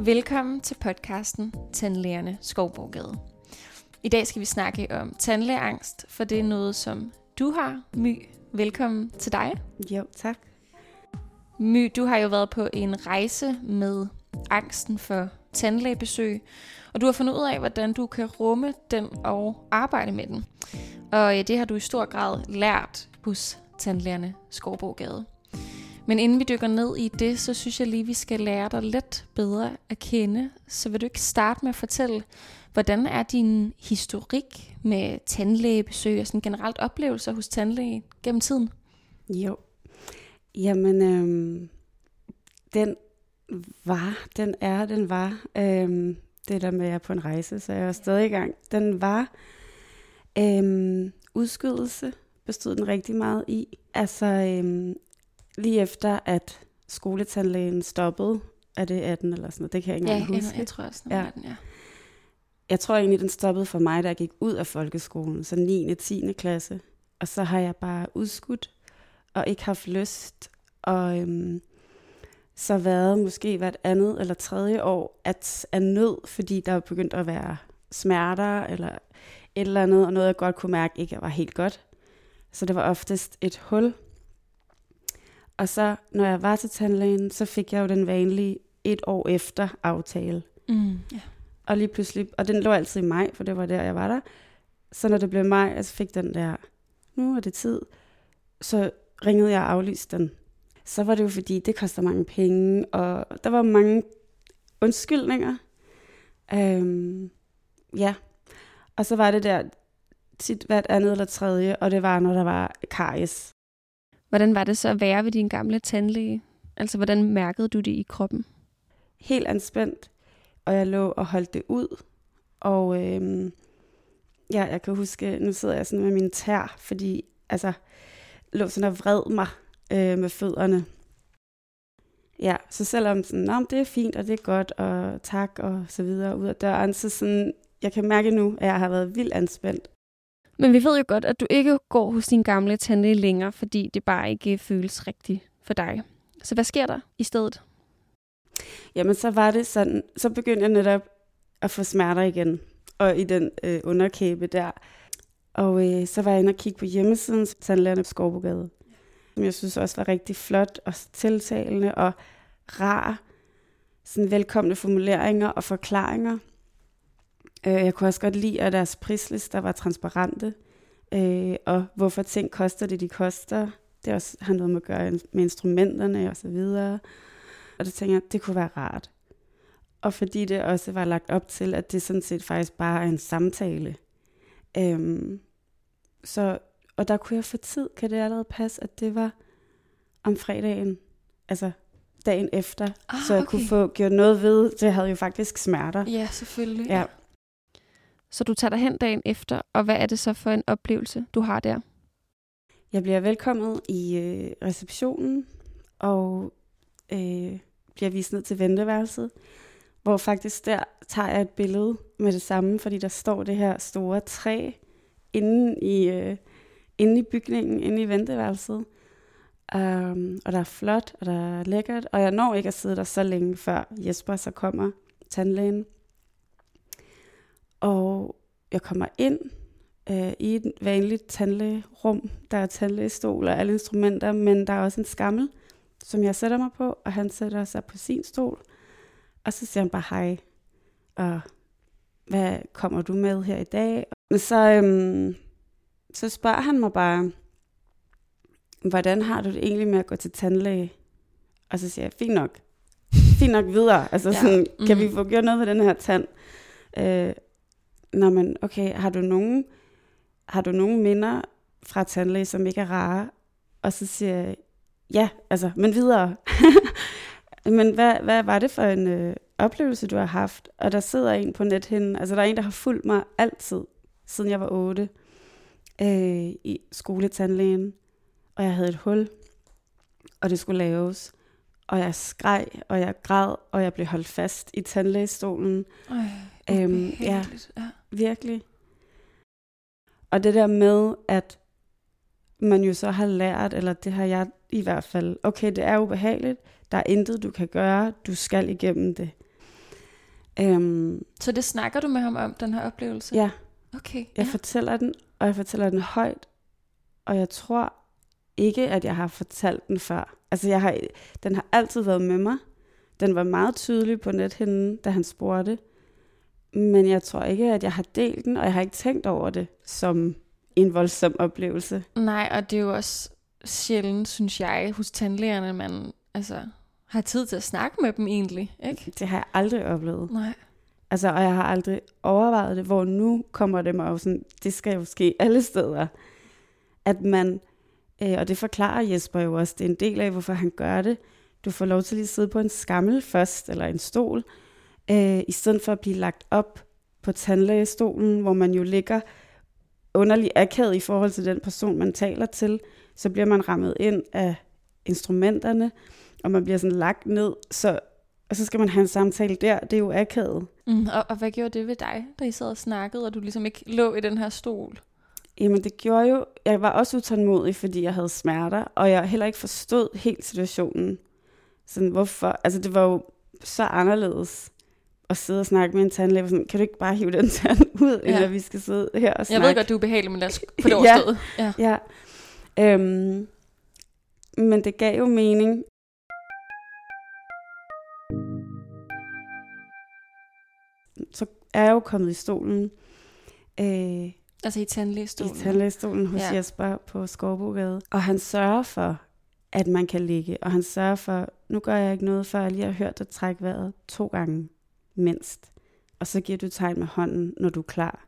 Velkommen til podcasten Tandlægerne Skovborgade. I dag skal vi snakke om tandlægeangst, for det er noget, som du har, My. Velkommen til dig. Jo, tak. My, du har jo været på en rejse med angsten for tandlægebesøg, og du har fundet ud af, hvordan du kan rumme den og arbejde med den. Og ja, det har du i stor grad lært hos tandlægerne Skovborgade. Men inden vi dykker ned i det, så synes jeg lige, vi skal lære dig lidt bedre at kende. Så vil du ikke starte med at fortælle, hvordan er din historik med tandlægebesøg og sådan generelt oplevelser hos tandlæge gennem tiden? Jo. Jamen, øhm, den var, den er, den var, øhm, det der med, at jeg er på en rejse, så jeg er stadig i gang. Den var øhm, udskydelse, bestod den rigtig meget i. Altså, øhm, lige efter, at skoletandlægen stoppede, er det 18 eller sådan noget, det kan jeg ikke engang ja, huske. jeg tror også, ja. den, ja. Jeg tror egentlig, den stoppede for mig, da jeg gik ud af folkeskolen, så 9. og 10. klasse. Og så har jeg bare udskudt, og ikke haft lyst, og øhm, så været måske hvert andet eller tredje år at er nød, fordi der er begyndt at være smerter, eller et eller andet, og noget jeg godt kunne mærke ikke var helt godt. Så det var oftest et hul, og så, når jeg var til tandlægen, så fik jeg jo den vanlige et år efter aftale. Mm, yeah. Og lige pludselig, og den lå altid i maj, for det var der, jeg var der. Så når det blev maj, og så fik den der, nu er det tid, så ringede jeg og aflyste den. Så var det jo fordi, det koster mange penge, og der var mange undskyldninger. Øhm, ja, og så var det der tit hvert andet eller tredje, og det var, når der var karies. Hvordan var det så at være ved din gamle tandlæge? Altså, hvordan mærkede du det i kroppen? Helt anspændt, og jeg lå og holdt det ud. Og øhm, ja, jeg kan huske, nu sidder jeg sådan med min tær, fordi altså, lå sådan og vred mig øh, med fødderne. Ja, så selvom sådan, Nå, det er fint, og det er godt, og tak, og så videre ud af døren, så sådan, jeg kan mærke nu, at jeg har været vildt anspændt. Men vi ved jo godt, at du ikke går hos din gamle tandlæge længere, fordi det bare ikke føles rigtigt for dig. Så hvad sker der i stedet? Jamen, så var det sådan, så begyndte jeg netop at få smerter igen, og i den øh, underkæbe der. Og øh, så var jeg inde og kigge på hjemmesiden Tandlægerne på Skovbogade, som jeg synes også var rigtig flot og tiltalende og rar. Sådan velkomne formuleringer og forklaringer. Øh, jeg kunne også godt lide, at deres prislister var transparente, øh, og hvorfor ting koster det, de koster. Det også har noget med at gøre med instrumenterne og så videre. Og det tænker jeg, det kunne være rart. Og fordi det også var lagt op til, at det sådan set faktisk bare er en samtale. Øhm, så, og der kunne jeg få tid, kan det allerede passe, at det var om fredagen, altså dagen efter, ah, så jeg okay. kunne få gjort noget ved, det havde jo faktisk smerter. Ja, selvfølgelig. Ja, så du tager dig hen dagen efter, og hvad er det så for en oplevelse, du har der? Jeg bliver velkommet i øh, receptionen, og øh, bliver vist ned til venteværelset, hvor faktisk der tager jeg et billede med det samme, fordi der står det her store træ inde i, øh, inde i bygningen, inde i venteværelset. Um, og der er flot, og der er lækkert, og jeg når ikke at sidde der så længe, før Jesper så kommer, tandlægen. Og jeg kommer ind øh, i et vanligt tandlægerum. Der er tandlægestol og alle instrumenter, men der er også en skammel, som jeg sætter mig på, og han sætter sig på sin stol. Og så siger han bare hej, og hvad kommer du med her i dag? Men så, øhm, så spørger han mig bare, hvordan har du det egentlig med at gå til tandlæge? Og så siger jeg, fint nok. Fint nok videre. Altså ja. sådan, kan mm. vi få gjort noget ved den her tand? Øh, Nå, men okay, har du nogen, har du nogen minder fra tandlæge, som ikke er rare? Og så siger jeg, ja, altså, men videre. men hvad, hvad var det for en øh, oplevelse, du har haft? Og der sidder en på nethinden, altså der er en, der har fulgt mig altid, siden jeg var otte, øh, i skoletandlægen. Og jeg havde et hul, og det skulle laves. Og jeg skreg, og jeg græd, og jeg blev holdt fast i tandlægestolen. Øj, øhm, ja, ja, virkelig. Og det der med, at man jo så har lært, eller det har jeg i hvert fald, okay, det er ubehageligt, der er intet, du kan gøre, du skal igennem det. Øhm, Så det snakker du med ham om, den her oplevelse? ja, Okay. jeg ja. fortæller den, og jeg fortæller den højt, og jeg tror ikke, at jeg har fortalt den før. Altså, jeg har, den har altid været med mig. Den var meget tydelig på nethinden, da han spurgte. Men jeg tror ikke, at jeg har delt den, og jeg har ikke tænkt over det som en voldsom oplevelse. Nej, og det er jo også sjældent, synes jeg, hos tandlægerne, man altså, har tid til at snakke med dem egentlig, ikke? Det har jeg aldrig oplevet. Nej. Altså, og jeg har aldrig overvejet det, hvor nu kommer det mig jo sådan, det skal jo ske alle steder. At man, øh, og det forklarer Jesper jo også, det er en del af, hvorfor han gør det. Du får lov til lige at sidde på en skammel først, eller en stol, øh, i stedet for at blive lagt op på tandlægestolen, hvor man jo ligger underlig akavet i forhold til den person, man taler til, så bliver man rammet ind af instrumenterne, og man bliver sådan lagt ned, så, og så skal man have en samtale der, det er jo akavet. Mm, og, og hvad gjorde det ved dig, da I sad og snakkede, og du ligesom ikke lå i den her stol? Jamen det gjorde jo, jeg var også utålmodig, fordi jeg havde smerter, og jeg heller ikke forstod helt situationen. Sådan hvorfor, altså det var jo så anderledes at sidde og snakke med en tandlæge, sådan, kan du ikke bare hive den tand ud, ja. Ja. eller vi skal sidde her og Jeg snakke? ved godt, du er ubehageligt, men lad os få det Ja. overstået. Ja. Ja. Øhm, men det gav jo mening. Så er jeg jo kommet i stolen. Øh, Altså i tandlægestolen. i tandlægestolen hos Ja. ja. Jesper på Skovbogade. Og han sørger for, at man kan ligge. Og han sørger for, nu gør jeg ikke noget, før jeg lige har hørt dig trække vejret to gange mindst. Og så giver du tegn med hånden, når du er klar.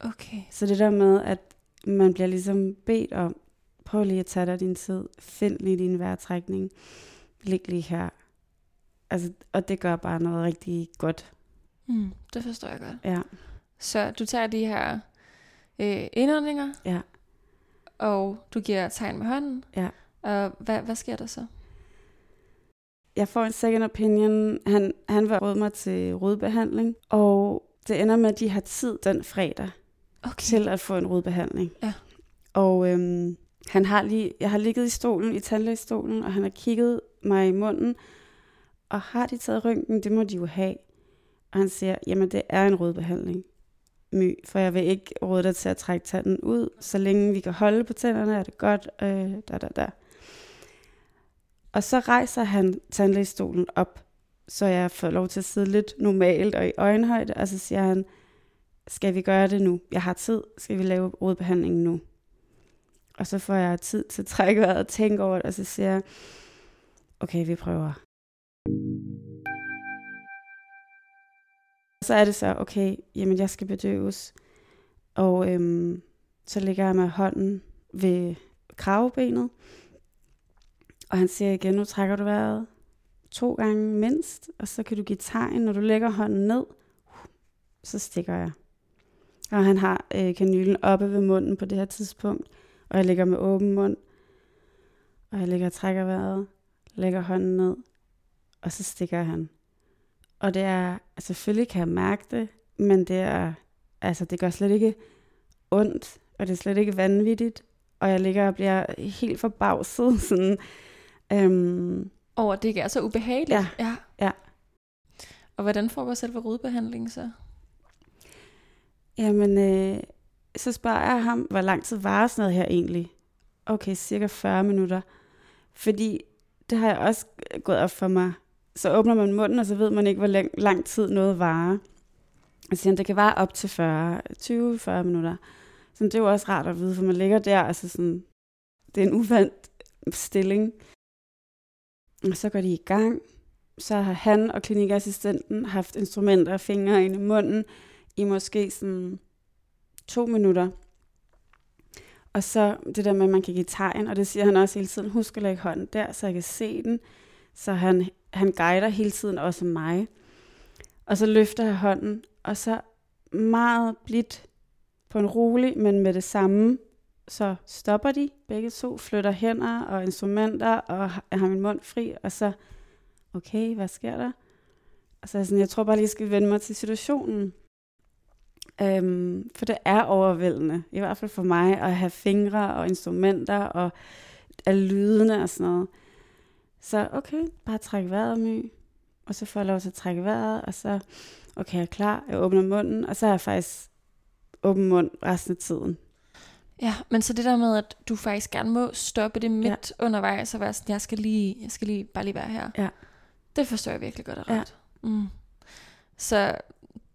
Okay. Så det der med, at man bliver ligesom bedt om, prøv lige at tage dig din tid, find lige din vejrtrækning, lig lige her. Altså, og det gør bare noget rigtig godt. Mm, det forstår jeg godt. Ja, Så du tager de her øh, indåndinger, ja, og du giver tegn med hånden. ja. Og hvad, hvad sker der så? Jeg får en second opinion. Han, han vil råde mig til rodbehandling, og det ender med, at de har tid den fredag Okay. til at få en rodbehandling. Ja. Og øhm, han har lige, jeg har ligget i stolen, i tandlægestolen, og han har kigget mig i munden, og har de taget røntgen, det må de jo have. Og han siger, jamen det er en rodbehandling, My, for jeg vil ikke råde dig til at trække tanden ud, så længe vi kan holde på tænderne, er det godt, øh, da, da, da. Og så rejser han tandlægestolen op, så jeg får lov til at sidde lidt normalt og i øjenhøjde, og så siger han, skal vi gøre det nu? Jeg har tid, skal vi lave rodbehandlingen nu? Og så får jeg tid til at trække vejret og tænke over det, og så siger jeg, okay, vi prøver. Så er det så, okay, jamen jeg skal bedøves. Og øhm, så ligger jeg med hånden ved kravebenet. Og han siger igen, nu trækker du vejret to gange mindst, og så kan du give tegn, når du lægger hånden ned, så stikker jeg. Og han har øh, kanylen oppe ved munden på det her tidspunkt, og jeg ligger med åben mund, og jeg ligger og trækker vejret, lægger hånden ned, og så stikker han. Og det er, altså selvfølgelig kan jeg mærke det, men det er, altså det gør slet ikke ondt, og det er slet ikke vanvittigt, og jeg ligger og bliver helt forbavset, sådan, øhm, Over det ikke er så ubehageligt. Ja. ja. Ja. Og hvordan foregår selve rodbehandlingen så? Jamen, øh, så spørger jeg ham, hvor lang tid varer sådan noget her egentlig? Okay, cirka 40 minutter. Fordi det har jeg også gået op for mig. Så åbner man munden, og så ved man ikke, hvor lang, lang tid noget varer. Og siger han, det kan vare op til 40, 20-40 minutter. Så det er jo også rart at vide, for man ligger der, altså sådan, det er en uvandt stilling. Og så går de i gang. Så har han og klinikassistenten haft instrumenter og fingre ind i munden i måske sådan to minutter. Og så det der med, at man kan give tegn, og det siger han også hele tiden, husk at lægge hånden der, så jeg kan se den. Så han, han guider hele tiden også mig. Og så løfter jeg hånden, og så meget blidt på en rolig, men med det samme, så stopper de begge to, flytter hænder og instrumenter, og har min mund fri, og så, okay, hvad sker der? Og så er jeg sådan, jeg tror bare lige, jeg skal vende mig til situationen. Øhm, for det er overvældende, i hvert fald for mig, at have fingre og instrumenter og alle lydene og sådan noget. Så okay, bare træk vejret, My. Og så får jeg lov til at trække vejret, og så, okay, jeg er klar, jeg åbner munden, og så er jeg faktisk åben mund resten af tiden. Ja, men så det der med, at du faktisk gerne må stoppe det midt ja. undervejs, og være sådan, jeg skal lige, jeg skal lige bare lige være her. Ja. Det forstår jeg virkelig godt og ret. Ja. Mm. Så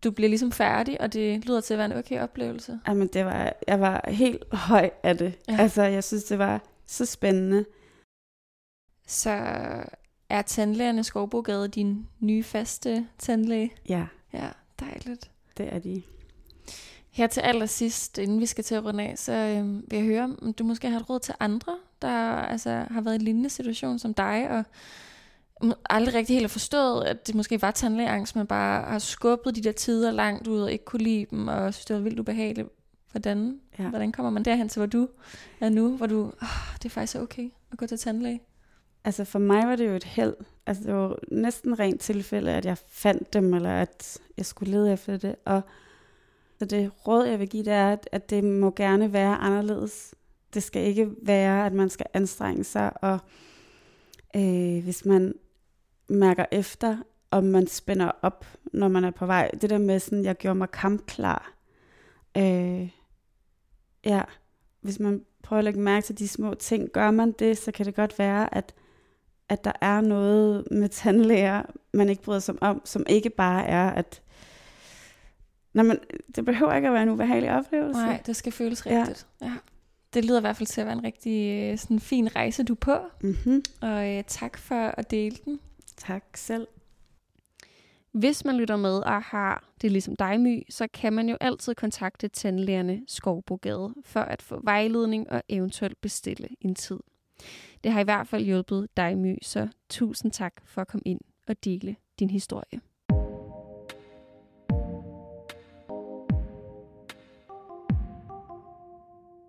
du bliver ligesom færdig, og det lyder til at være en okay oplevelse. Jamen, det var, jeg var helt høj af det. Ja. Altså, jeg synes, det var så spændende. Så er tandlægerne Skovbogade din nye faste tandlæge? Ja. Ja, dejligt. Det er de. Her til allersidst, inden vi skal til at runde af, så øh, vil jeg høre, om du måske har et råd til andre, der altså, har været i en lignende situation som dig, og aldrig rigtig helt har forstået, at det måske var tandlægeangst, men bare har skubbet de der tider langt ud og ikke kunne lide dem, og synes, det var vildt ubehageligt. Hvordan, ja. hvordan kommer man derhen til, hvor du er nu, hvor du, oh, det er faktisk okay at gå til tandlæge? Altså for mig var det jo et held. Altså det var næsten rent tilfælde, at jeg fandt dem, eller at jeg skulle lede efter det. Og så det råd, jeg vil give, det er, at det må gerne være anderledes. Det skal ikke være, at man skal anstrenge sig, og øh, hvis man mærker efter, om man spænder op, når man er på vej. Det der med sådan, jeg gjorde mig kampklar. Øh, ja, hvis man prøver at lægge mærke til de små ting, gør man det, så kan det godt være, at, at der er noget med tandlæger, man ikke bryder sig om, som ikke bare er, at Nå, men det behøver ikke at være en ubehagelig oplevelse. Nej, det skal føles rigtigt. Ja. ja. Det lyder i hvert fald til at være en rigtig øh, sådan, fin rejse, du er på. Mm-hmm. Og øh, tak for at dele den. Tak selv. Hvis man lytter med og har det ligesom dig, My, så kan man jo altid kontakte tandlægerne Skovbrogade for at få vejledning og eventuelt bestille en tid. Det har i hvert fald hjulpet dig, My, så tusind tak for at komme ind og dele din historie.